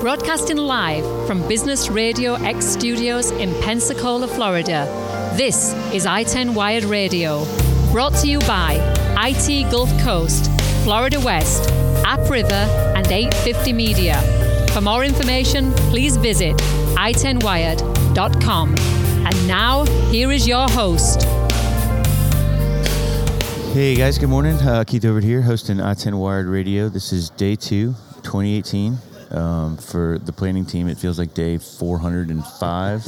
Broadcasting live from Business Radio X Studios in Pensacola, Florida. This is I 10 Wired Radio. Brought to you by IT Gulf Coast, Florida West, AppRiver, and 850 Media. For more information, please visit i10wired.com. And now, here is your host. Hey guys, good morning. Uh, Keith over here, hosting I10 Wired Radio. This is day two, 2018. Um, for the planning team, it feels like day 405.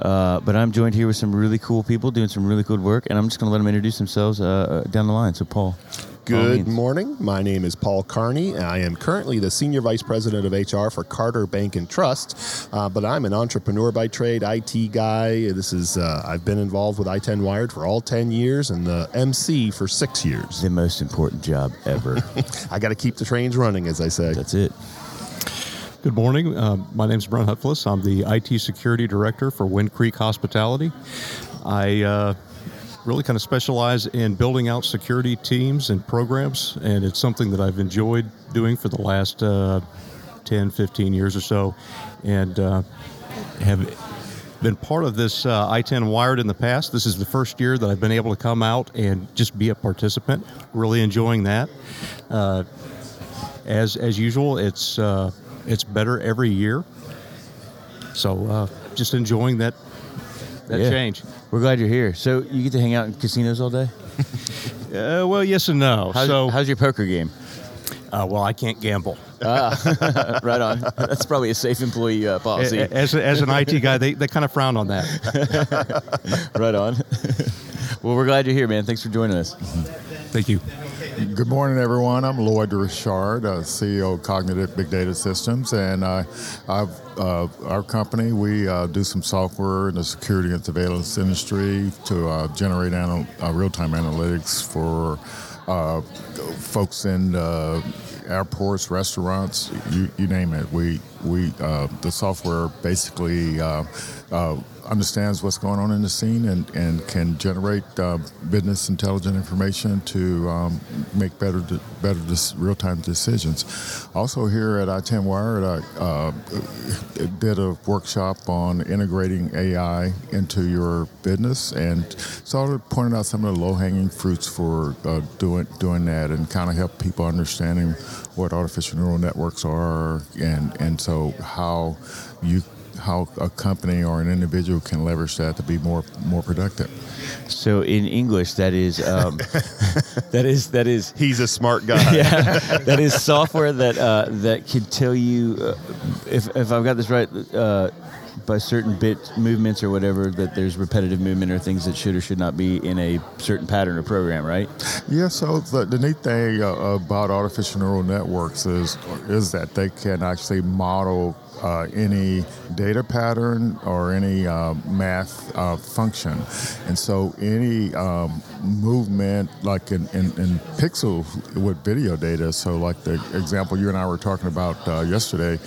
uh, but I'm joined here with some really cool people doing some really good work, and I'm just going to let them introduce themselves uh, uh, down the line. So, Paul. Good morning. My name is Paul Carney. I am currently the Senior Vice President of HR for Carter Bank and Trust, uh, but I'm an entrepreneur by trade, IT guy. This is uh, I've been involved with I-10 Wired for all 10 years and the MC for six years. The most important job ever. I got to keep the trains running, as I say. That's it. Good morning. Uh, my name is Brent Hutflis. I'm the IT Security Director for Wind Creek Hospitality. I uh, really kind of specialize in building out security teams and programs, and it's something that I've enjoyed doing for the last uh, 10, 15 years or so, and uh, have been part of this uh, I-10 Wired in the past. This is the first year that I've been able to come out and just be a participant. Really enjoying that. Uh, as as usual, it's uh, it's better every year. So uh, just enjoying that that Yeah. change. We're glad you're here. So, you get to hang out in casinos all day? Uh, well, yes and no. How's, so, how's your poker game? uh, well, I can't gamble. right on. That's probably a safe employee uh, policy. As, as an IT guy, they, they kind of frown on that. right on. well, we're glad you're here, man. Thanks for joining us. Thank you. Good morning, everyone. I'm Lloyd Richard, uh, CEO of Cognitive Big Data Systems, and uh, uh, our company we uh, do some software in the security and surveillance industry to uh, generate anal- uh, real-time analytics for folks in airports, restaurants, you, you name it. We we the software basically. Understands what's going on in the scene and, and can generate uh, business intelligent information to um, make better de- better dis- real-time decisions. Also here at I-10 Wired, I uh, did a workshop on integrating AI into your business and started pointing out some of the low-hanging fruits for uh, doing doing that and kind of help people understanding what artificial neural networks are and and so how you how a company or an individual can leverage that to be more more productive. So, in English, that is um, that is that is He's a smart guy. yeah, that is software that uh, that can tell you uh, if if I've got this right uh, by certain bit movements or whatever that there's repetitive movement or things that should or should not be in a certain pattern or program, right? Yeah. So the, the neat thing uh, about artificial neural networks is is that they can actually model. Uh, any data pattern or any uh, math uh, function, and so any um, movement, like in, in, in pixel with video data. So, like the example you and I were talking about uh, yesterday,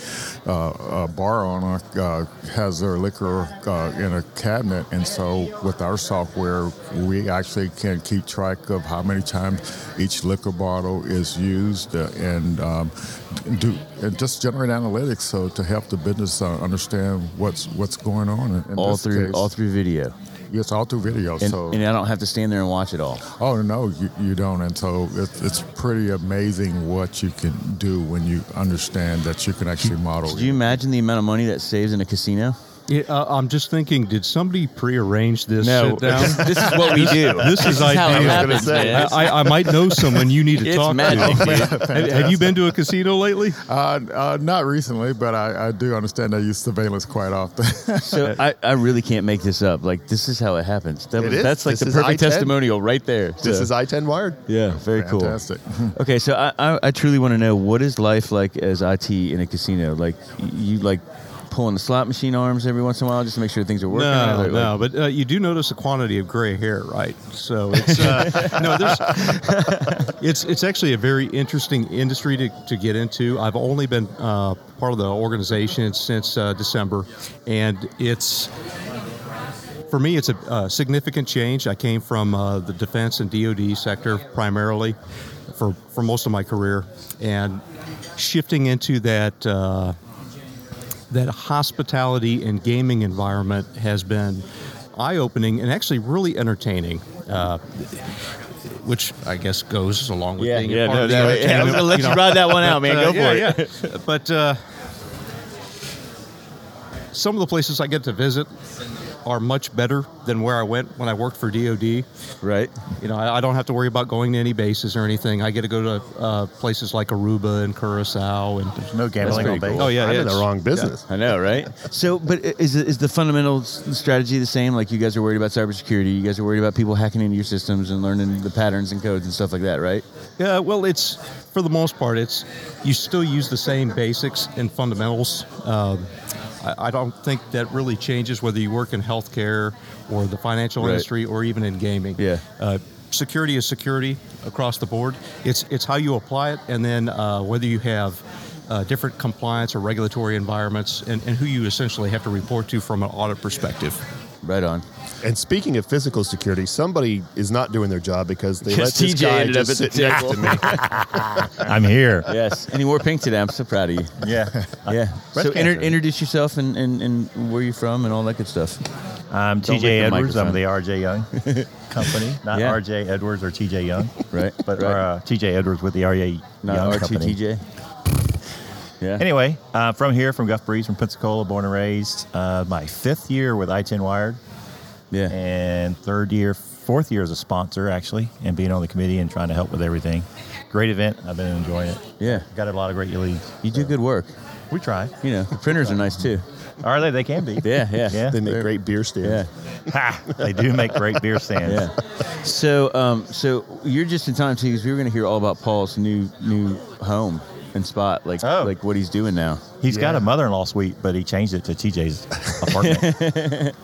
uh, a bar owner uh, has their liquor in a cabinet, and so with our software, we actually can keep track of how many times each liquor bottle is used, and um, do and just generate analytics so to help the business uh, understand what's what's going on. In, in all through case. all through video, yes, all through video. and, so and I don't have to stand there and watch it all. Oh no, you, you don't, and so it's, it's pretty amazing what you can do when you understand that you can actually model. Could you imagine the amount of money that saves in a casino? Yeah, uh, I'm just thinking, did somebody prearrange this No, sit down? this is what we do. This is how it ideal. happens, man. I, I, I might know someone you need to It's talk magic, to. dude. Have, have you been to a casino lately? Uh, uh, not recently, but I, I do understand they use surveillance quite often. So I, I really can't make this up. Like this is how it happens. That It was, is. That's like This the perfect I-10. testimonial right there. This is I-10 Wired. yeah, very cool. Fantastic. Okay, so I, I, I truly want to know what is life like as IT in a casino? Like you like pulling the slot machine arms every once in a while just to make sure things are working. No, Like- no, but uh, you do notice a quantity of gray hair, right? So it's uh, no, there's it's it's actually a very interesting industry to, to get into. I've only been uh, part of the organization since uh, December, and it's for me it's a, uh significant change. I came from uh, the defense and DoD sector primarily for for most of my career, and shifting into that. Uh, that hospitality and gaming environment has been eye-opening and actually really entertaining. Uh, which I guess goes along with Yeah, being yeah, a part no, of the no, yeah, I'm gonna let you know. ride that one out, man. Go Uh, for yeah, it. yeah. But uh, some of the places I get to visit are much better than where I went when I worked for DoD. Right. You know, I, I don't have to worry about going to any bases or anything. I get to go to uh, places like Aruba and Curacao, and there's No gambling on base. cool. oh yeah, I'm yeah, in the wrong business. I know, right? So, but is is the fundamental strategy the same? Like you guys are worried about cybersecurity, you guys are worried about people hacking into your systems and learning the patterns and codes and stuff like that, right? Yeah, well, it's for the most part, it's you still use the same basics and fundamentals. Um, I, I don't think that really changes whether you work in healthcare or the financial Right. industry or even in gaming. Yeah. Uh, security is security across the board. It's it's how you apply it, and then uh, whether you have. Uh, different compliance or regulatory environments, and, and who you essentially have to report to from an audit perspective. Right on. And speaking of physical security, somebody is not doing their job because they let this TJ guy ended up just at the sit next table. to me. I'm here. Yes. and you wore pink today. I'm so proud of you. Yeah. Yeah. Breast so inter- cancer. introduce yourself and, and, and where you're from and all that good stuff. I'm Don't lick TJ the Edwards. I'm the RJ Young company, not Yeah. RJ Edwards or TJ Young, Right. but right. uh, TJ Edwards with the RJ Not Young company. RTTJ. Yeah. Anyway, uh, from here, from Gulf Breeze, from Pensacola, born and raised. Uh, my fifth year with I-10 Wired, Yeah. and third year, fourth year as a sponsor actually, and being on the committee and trying to help with everything. Great event. I've been enjoying it. Yeah. Got a lot of great leads. You do good work. We try. You know, the printers are nice too. Are they? They can be. Yeah, yeah. Yeah. They make They're- great beer stands. Yeah. stands. Ha! They do make great beer stands. Yeah. So, um, so you're just in time too, because we were going to hear all about Paul's new new home and spot, like Oh. like what he's doing now. He's got a mother-in-law suite, but he changed it to TJ's apartment.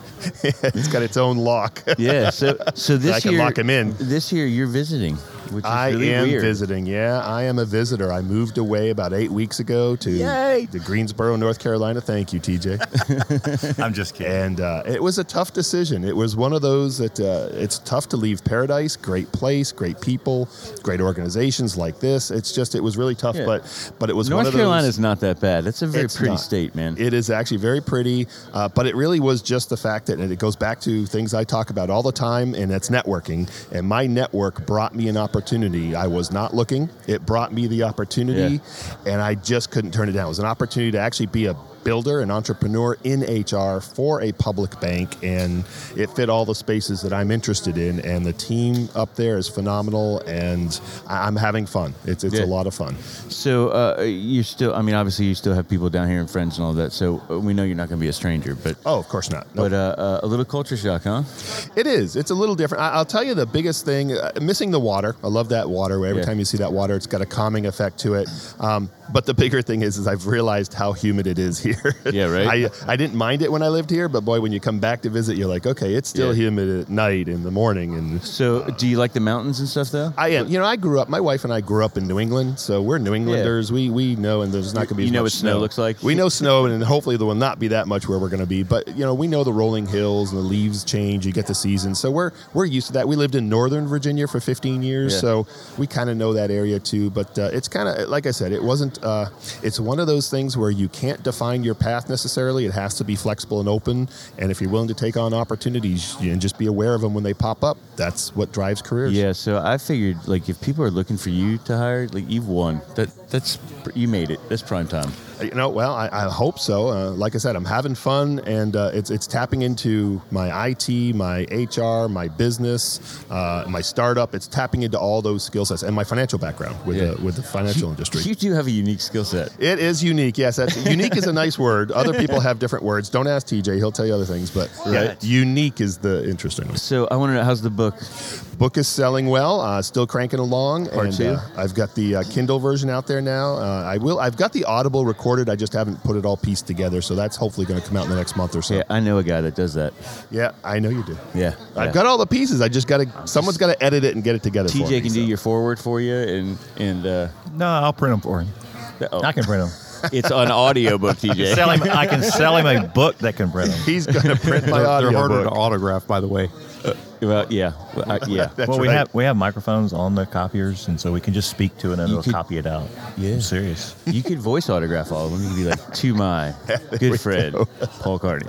it's got its own lock. Yeah. So, so this I can year, lock him in. This year, you're visiting, which is I really am weird. visiting. Yeah, I am a visitor. I moved away about eight weeks ago to Yay. to Greensboro, North Carolina. Thank you, TJ. I'm just kidding. and uh, it was a tough decision. It was one of those that uh, it's tough to leave paradise. Great place, great people, great organizations like this. It's just it was really tough, Yeah. but but it was one North of those. Carolina is not that bad. It's a very It's pretty not. state, man. It is actually very pretty, uh, but it really was just the fact that, and it goes back to things I talk about all the time, and that's networking. And my network brought me an opportunity. I was not looking. It brought me the opportunity, and I just couldn't turn it down. It was an opportunity to actually be a builder, and entrepreneur in HR for a public bank, and it fit all the spaces that I'm interested in. And the team up there is phenomenal, and I'm having fun. It's it's Yeah. a lot of fun. So uh, you're still, I mean, obviously you still have people down here and friends and all that. So uh, we know you're not going to be a stranger, but Oh, of course not. Nope. but uh, uh, a little culture shock, huh? It is. It's a little different. I, I'll tell you the biggest thing: uh, missing the water. I love that water. Every Yeah. time you see that water, it's got a calming effect to it. Um, but the bigger thing is, is I've realized how humid it is here. Yeah, right. I I didn't mind it when I lived here, but boy, when you come back to visit, you're like, okay, it's still Yeah. humid at night, in the morning, and So do you like the mountains and stuff, though? I am. You know, I grew up. My wife and I grew up in New England, so we're New Englanders. We we know, and there's not going to be. You know what snow looks like? We know snow, and hopefully there will not be that much where we're going to be. But you know, we know the rolling hills and the leaves change. You get the seasons, so we're we're used to that. We lived in Northern Virginia for 15 years, Yeah. so we kind of know that area too. But uh, it's kind of like I said, it wasn't. Uh, it's one of those things where you can't define your path necessarily. It has to be flexible and open, and if you're willing to take on opportunities and just be aware of them when they pop up, that's what drives careers. Yeah, so I figured like if people are looking for you to hire, like you've won. That that's you made it. That's prime time. You know, well, I, I hope so. Uh, like I said, I'm having fun, and uh, it's it's tapping into my IT, my HR, my business, uh, my startup. It's tapping into all those skill sets and my financial background with Yeah. the with the financial industry. You do have a unique skill set. It is unique. Yes, that's unique is a nice word. Other people have different words. Don't ask TJ; he'll tell you other things. But yeah, unique is the interesting one. So I want to know how's the book? Book is selling well, uh, still cranking along, Part and two? uh, I've got the uh, Kindle version out there now. Uh, I will. I've got the Audible recorded. I just haven't put it all pieced together, so that's hopefully going to come out in the next month or so. Yeah, I know a guy that does that. Yeah, I know you do. Yeah, I've yeah. got all the pieces. I just got to. Someone's got to edit it and get it together. for TJ me, can so. do your forward for you, and and uh, No, I'll print them for you. oh. I can print them. It's an audiobook, TJ. Sell him, I can sell him a book that can print them. He's going to print my They're, audio they're harder to autograph, by the way. Well, yeah, Well, I- yeah. That's well, we right. have we have microphones on the copiers, and so we can just speak to it and You it'll could- copy it out. Yeah. I'm serious. You could voice autograph all of them. You could be like, to my good friend, Paul Carney.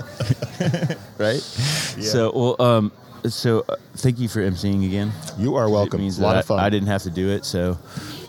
right? So, well, um, so uh, thank you for emceeing again. You are welcome. It means a lot that of fun. I, I didn't have to do it, so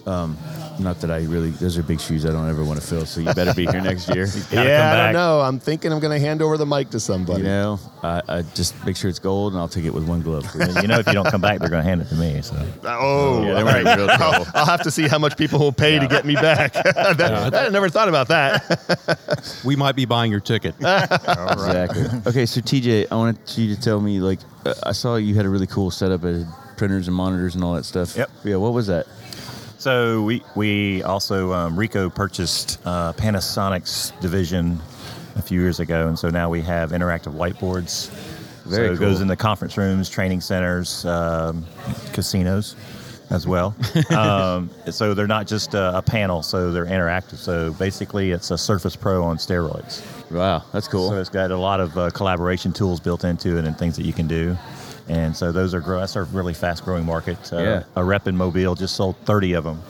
um, not that I really. Those are big shoes I don't ever want to fill. So you better be here next year. Gotta come yeah, I don't know. I'm thinking I'm going to hand over the mic to somebody. You know, I, I just make sure it's gold, and I'll take it with one glove. you know, if you don't come back, they're going to hand it to me. So Oh, Yeah, they all might be real. I'll, I'll have to see how much people will pay to get me back. that, I never thought about that. We might be buying your ticket. Exactly. Okay, so TJ, I wanted you to tell me, like, uh, I saw you had a really cool setup at printers and monitors and all that stuff. Yep. Yeah. What was that? So we we also um, Ricoh purchased uh, Panasonic's division a few years ago, and so now we have interactive whiteboards. Very so it goes in the conference rooms, training centers, um, casinos, as well. um, so they're not just a, a panel; so they're interactive. So basically, it's a Surface Pro on steroids. Wow, that's cool. So it's got a lot of uh, collaboration tools built into it and things that you can do. And so those are grow. That's a really fast growing market. Uh, Yeah. A rep in Mobile just sold 30 of them.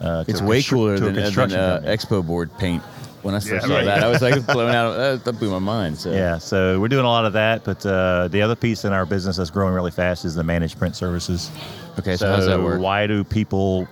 Uh, it's way constru- cooler to a than, than construction uh. Expo board paint. When I first Yeah, saw right. that, I was like blown out. That blew my mind. So Yeah, so we're doing a lot of that, but uh, the other piece in our business that's growing really fast is the managed print services. Okay, so, how does that work? Why do people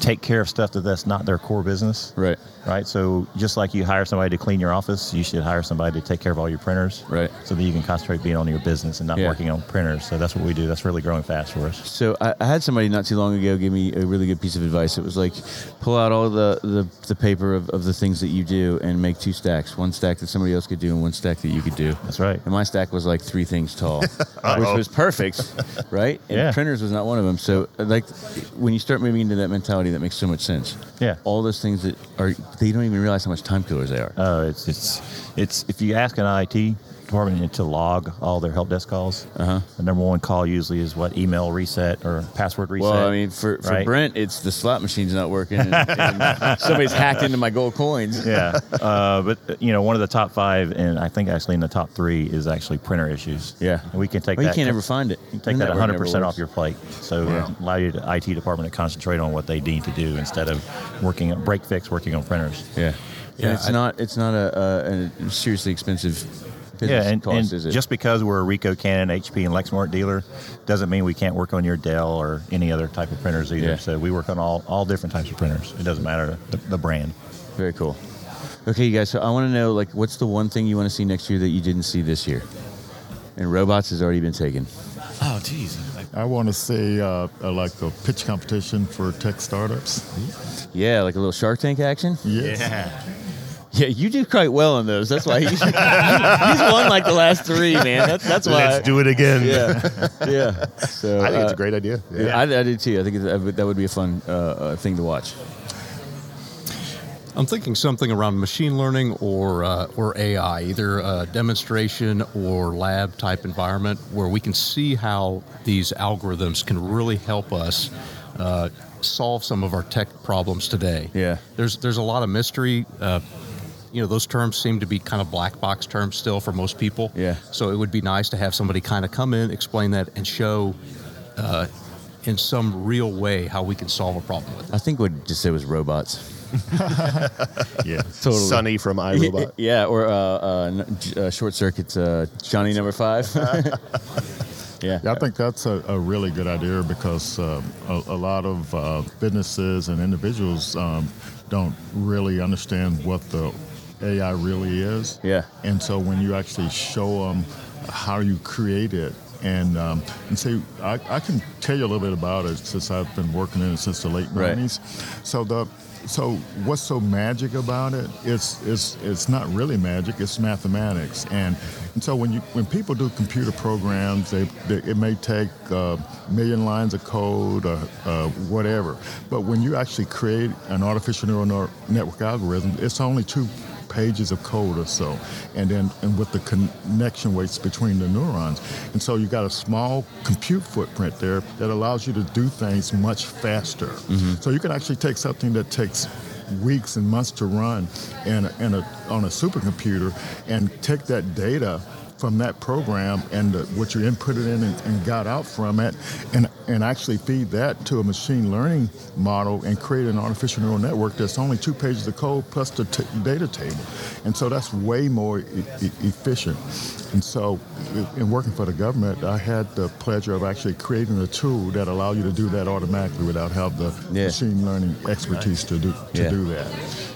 take care of stuff that that's not their core business? Right. Right. So just like you hire somebody to clean your office, you should hire somebody to take care of all your printers. Right. So that you can concentrate being on your business and not Yeah. working on printers. So that's what we do. That's really growing fast for us. So I, I had somebody not too long ago give me a really good piece of advice. It was like, pull out all the, the, the paper of, of the things that you do and make two stacks. One stack that somebody else could do and one stack that you could do. That's right. And my stack was like three things tall, which was perfect, right? And Yeah. printers was not one of them. So like, when you start moving into that mentality, that makes so much sense. Yeah. All those things that are, they don't even realize how much time killers they are. Oh, it's it's it's if you ask an IT department to log all their help desk calls, Uh-huh. the number one call usually is what email reset or password reset. Well, I mean, for, for right? Brent, it's the slot machine's not working, and, and somebody's hacked into my gold coins. yeah, uh, but you know, one of the top five, and I think actually in the top three is actually printer issues. Yeah. and we can take Well, you can't ever find it. you can take that 100 percent off your plate. So Yeah. allow your IT department to concentrate on what they need to do instead of working on break fix, working on printers. Yeah, Yeah, and it's I- not it's not a, a, a seriously expensive business Yeah, and, cost, and is it? just because we're a Ricoh, Canon, HP, and Lexmark dealer doesn't mean we can't work on your Dell or any other type of printers either. Yeah. So we work on all, all different types of printers. It doesn't matter the, the brand. very cool. Okay, you guys. So I want to know, like, what's the one thing you want to see next year that you didn't see this year? And robots has already been taken. Oh, geez. I want to see uh, uh, like a pitch competition for tech startups. Yeah, like a little Shark Tank action. Yes. Yeah, you do quite well on those. That's why he's, he's won like the last three, man. That's that's why. Let's do it again. Yeah, yeah. So I think it's uh, a great idea. I, I do too. I think that would, be a fun uh, uh, thing to watch. I'm thinking something around machine learning or uh, or AI, either a demonstration or lab type environment where we can see how these algorithms can really help us uh, solve some of our tech problems today. Yeah. there's there's a lot of mystery. Uh, you know, those terms seem to be kind of black box terms still for most people. Yeah. So it would be nice to have somebody kind of come in, explain that, and show. Uh, in some real way, how we can solve a problem with it. I think what just said was robots. Yeah. Totally. Sonny from iRobot. yeah, or uh, uh, uh, short circuits. Uh, Johnny number five. yeah. Yeah, I think that's a, a really good idea because um, a, a lot of uh, businesses and individuals um, don't really understand what the AI really is. Yeah. And so when you actually show them how you create it, and um, and say I, I can tell you a little bit about it since I've been working in it since the late Right. 90s. So the so what's so magic about it? It's it's it's not really magic. It's mathematics, and and so when you when people do computer programs, they, they it may take a million lines of code or uh, whatever, but when you actually create an artificial neural network algorithm, it's only two pages of code or so, and then and with the connection weights between the neurons, and so you got a small compute footprint there that allows you to do things much faster. Mm-hmm. So you can actually take something that takes weeks and months to run in, a, in a, on a supercomputer and take that data from that program and the, what you inputted in and, and, got out from it, and and actually feed that to a machine learning model and create an artificial neural network that's only two pages of code plus the t- data table, and so that's way more e- e- efficient. And so, in working for the government, I had the pleasure of actually creating a tool that allowed you to do that automatically without having the yeah. machine learning expertise to do to yeah. do that.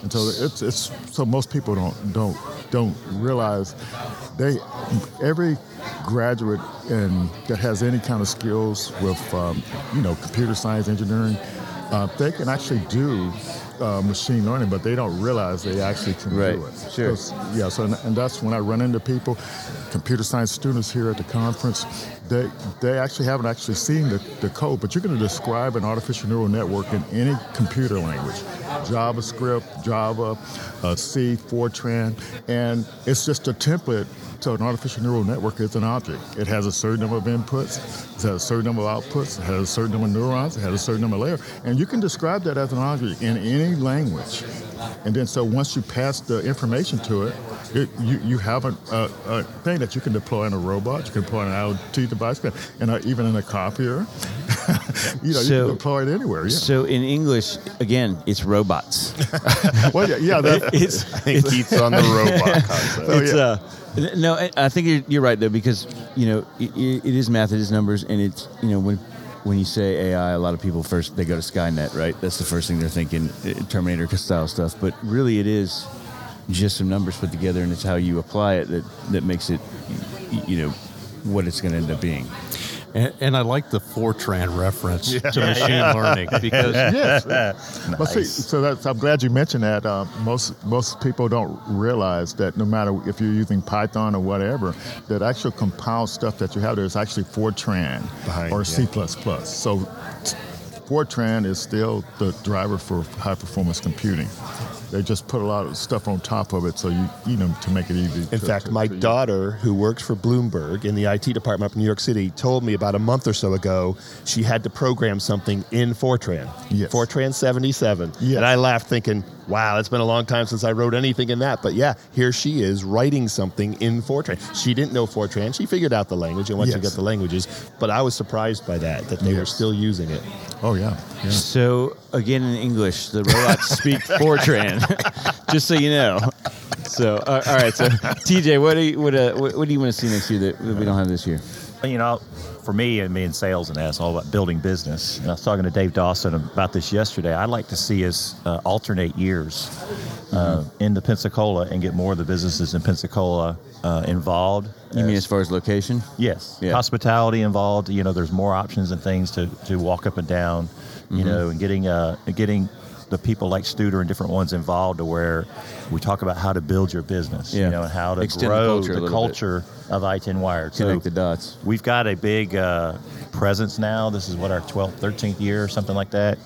And so it's it's so most people don't don't don't realize they every graduate in, that has any kind of skills with um, you know computer science engineering uh, they can actually do uh, machine learning, but they don't realize they actually can right. do it. Sure. Yeah. So, and that's when I run into people, computer science students here at the conference. They they actually haven't actually seen the, the code, but you're going to describe an artificial neural network in any computer language, JavaScript, Java, uh, C, Fortran, and it's just a template so an artificial neural network is an object. It has a certain number of inputs, it has a certain number of outputs, it has a certain number of neurons, it has a certain number of layers, and you can describe that as an object in any language. And then so once you pass the information to it, it you, you have a, a, a, thing that you can deploy in a robot, you can deploy in an IoT device, and uh, even in a copier. you know, so, you can deploy it anywhere. Yeah. So in English, again, it's robots. well, yeah, yeah that, it's, I think Keith's on the robot concept. So, it's, yeah. No, I think you're, you're right though because you know it, it is math, it is numbers, and it's you know when when you say AI, a lot of people first they go to Skynet, right? That's the first thing they're thinking, eh, Terminator style stuff. But really, it is just some numbers put together, and it's how you apply it that that makes it, you know, what it's going to end up being. And, and, I like the Fortran reference yeah. to machine learning because yes, nice. but see, so that's, I'm glad you mentioned that. Uh, most most people don't realize that no matter if you're using Python or whatever, that actual compiled stuff that you have there is actually Fortran Behind, or yeah. C++. So Fortran is still the driver for high performance computing. They just put a lot of stuff on top of it, so you you know to make it easy. In to, fact, to, my to daughter, who works for Bloomberg in the IT department up in New York City, told me about a month or so ago she had to program something in Fortran. Yes. Fortran 77. Yes. And I laughed, thinking, "Wow, it's been a long time since I wrote anything in that." But yeah, here she is writing something in Fortran. She didn't know Fortran. She figured out the language, and once yes. you get the languages, but I was surprised by that that they yes. were still using it. Oh yeah. yeah. So again, in English, the robots speak Fortran. just so you know. So, uh, all right. So, TJ, what do you what, uh, what, what, do you want to see next year that we don't have this year? You know, for me and me in sales, and that's all about building business. And I was talking to Dave Dawson about this yesterday. I'd like to see us uh, alternate years uh, mm-hmm. into Pensacola and get more of the businesses in Pensacola uh, involved. You as, mean as far as location? Yes. Yeah. Hospitality involved. You know, there's more options and things to, to walk up and down. You mm-hmm. know, and getting uh, getting the people like Studer and different ones involved to where we talk about how to build your business, yeah. you know, and how to Extend grow the culture, the culture of I-10 Wired. Connect so the dots. We've got a big uh, presence now. This is what our 12th, 13th year or something like that.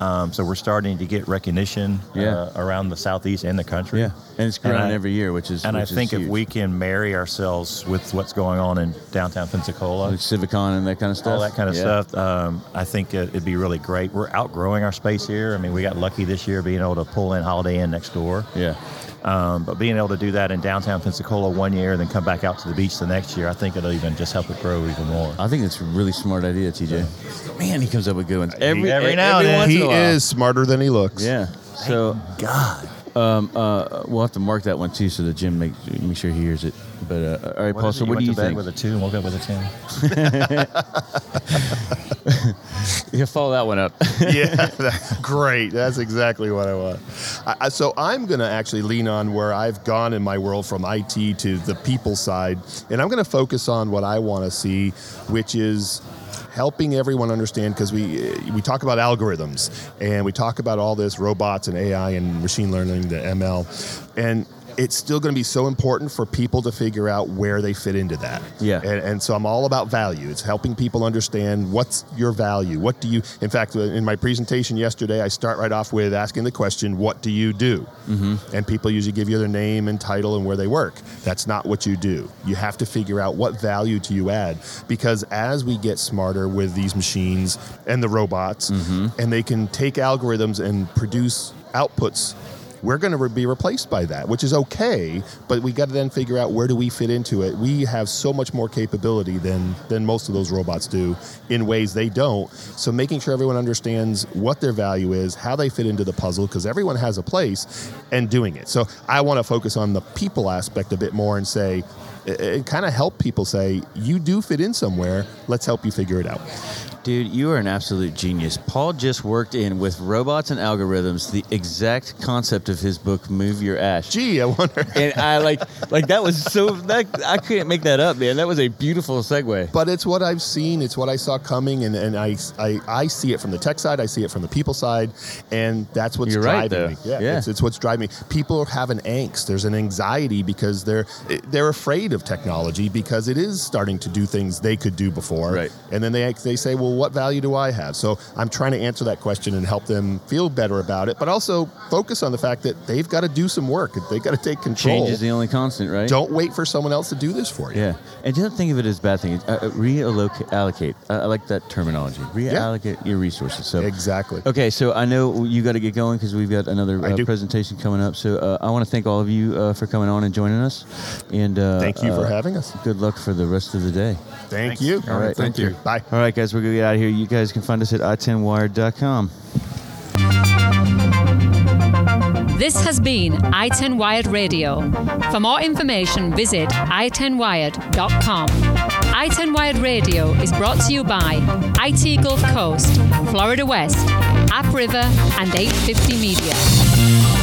Um, so we're starting to get recognition yeah. uh, around the southeast and the country. Yeah, and it's growing and I, every year, which is and which I think if we can marry ourselves with what's going on in downtown Pensacola, like CivicCon and that kind of stuff, all that kind of yeah. stuff, um, I think it, would be really great. We're outgrowing our space here. I mean, we got lucky this year being able to pull in Holiday Inn next door. Yeah. Um, but being able to do that in downtown Pensacola one year and then come back out to the beach the next year, I think it'll even just help it grow even more. I think it's a really smart idea, TJ. Man, he comes up with good ones every, every now and then. He is smarter than he looks. Yeah. So Thank God. Um, uh, we'll have to mark that one too, so the Jim make make sure he hears it. But uh, all right, what Paul. So what do you to think? With a two and woke up with a ten. you follow that one up. yeah, great. That's exactly what I want. I, so I'm going to actually lean on where I've gone in my world from IT to the people side, and I'm going to focus on what I want to see, which is helping everyone understand because we we talk about algorithms and we talk about all this robots and AI and machine learning, the ML, and it's still going to be so important for people to figure out where they fit into that. Yeah. And, and so I'm all about value. It's helping people understand what's your value. What do you, in fact, in my presentation yesterday, I start right off with asking the question, what do you do? Mm-hmm. And people usually give you their name and title and where they work. That's not what you do. You have to figure out what value do you add because as we get smarter with these machines and the robots, and they can take algorithms and produce outputs we're going to be replaced by that, which is okay. But we got to then figure out where do we fit into it. We have so much more capability than than most of those robots do in ways they don't. So making sure everyone understands what their value is, how they fit into the puzzle, because everyone has a place, and doing it. So I want to focus on the people aspect a bit more and say. And kind of help people say, you do fit in somewhere. Let's help you figure it out. Dude, you are an absolute genius. Paul just worked in with robots and algorithms the exact concept of his book, Move Your Ash. Gee, I wonder. And I like, like that was so that I couldn't make that up, man. That was a beautiful segue. but it's what I've seen. It's what I saw coming, and, and I, I I see it from the tech side. I see it from the people side, and that's what's You're right, driving though. me. Yeah. It's, it's what's driving me. People have an angst. There's an anxiety because they're they're afraid of technology because it is starting to do things they could do before. Right. And then they they say, well, what value do I have? So I'm trying to answer that question and help them feel better about it, but also focus on the fact that they've got to do some work. They've got to take control. Change is the only constant, right? Don't wait for someone else to do this for you. Yeah, and don't think of it as a bad thing. Uh, uh, reallocate, allocate. I, I like that terminology. Reallocate your resources. So Exactly. Okay, so I know you got to get going because we've got another uh, presentation coming up. So uh, I want to thank all of you uh, for coming on and joining us, and uh, Thank you for uh, having us. Good luck for the rest of the day. Thank you. All right, thank you. Bye. All right, guys, we're gonna get out of here. You guys can find us at i10wired.com. This has been i10 Wired Radio. For more information, visit i10wired.com. i10 Wired Radio is brought to you by IT Gulf Coast, Florida West, AppRiver, and 850 Media.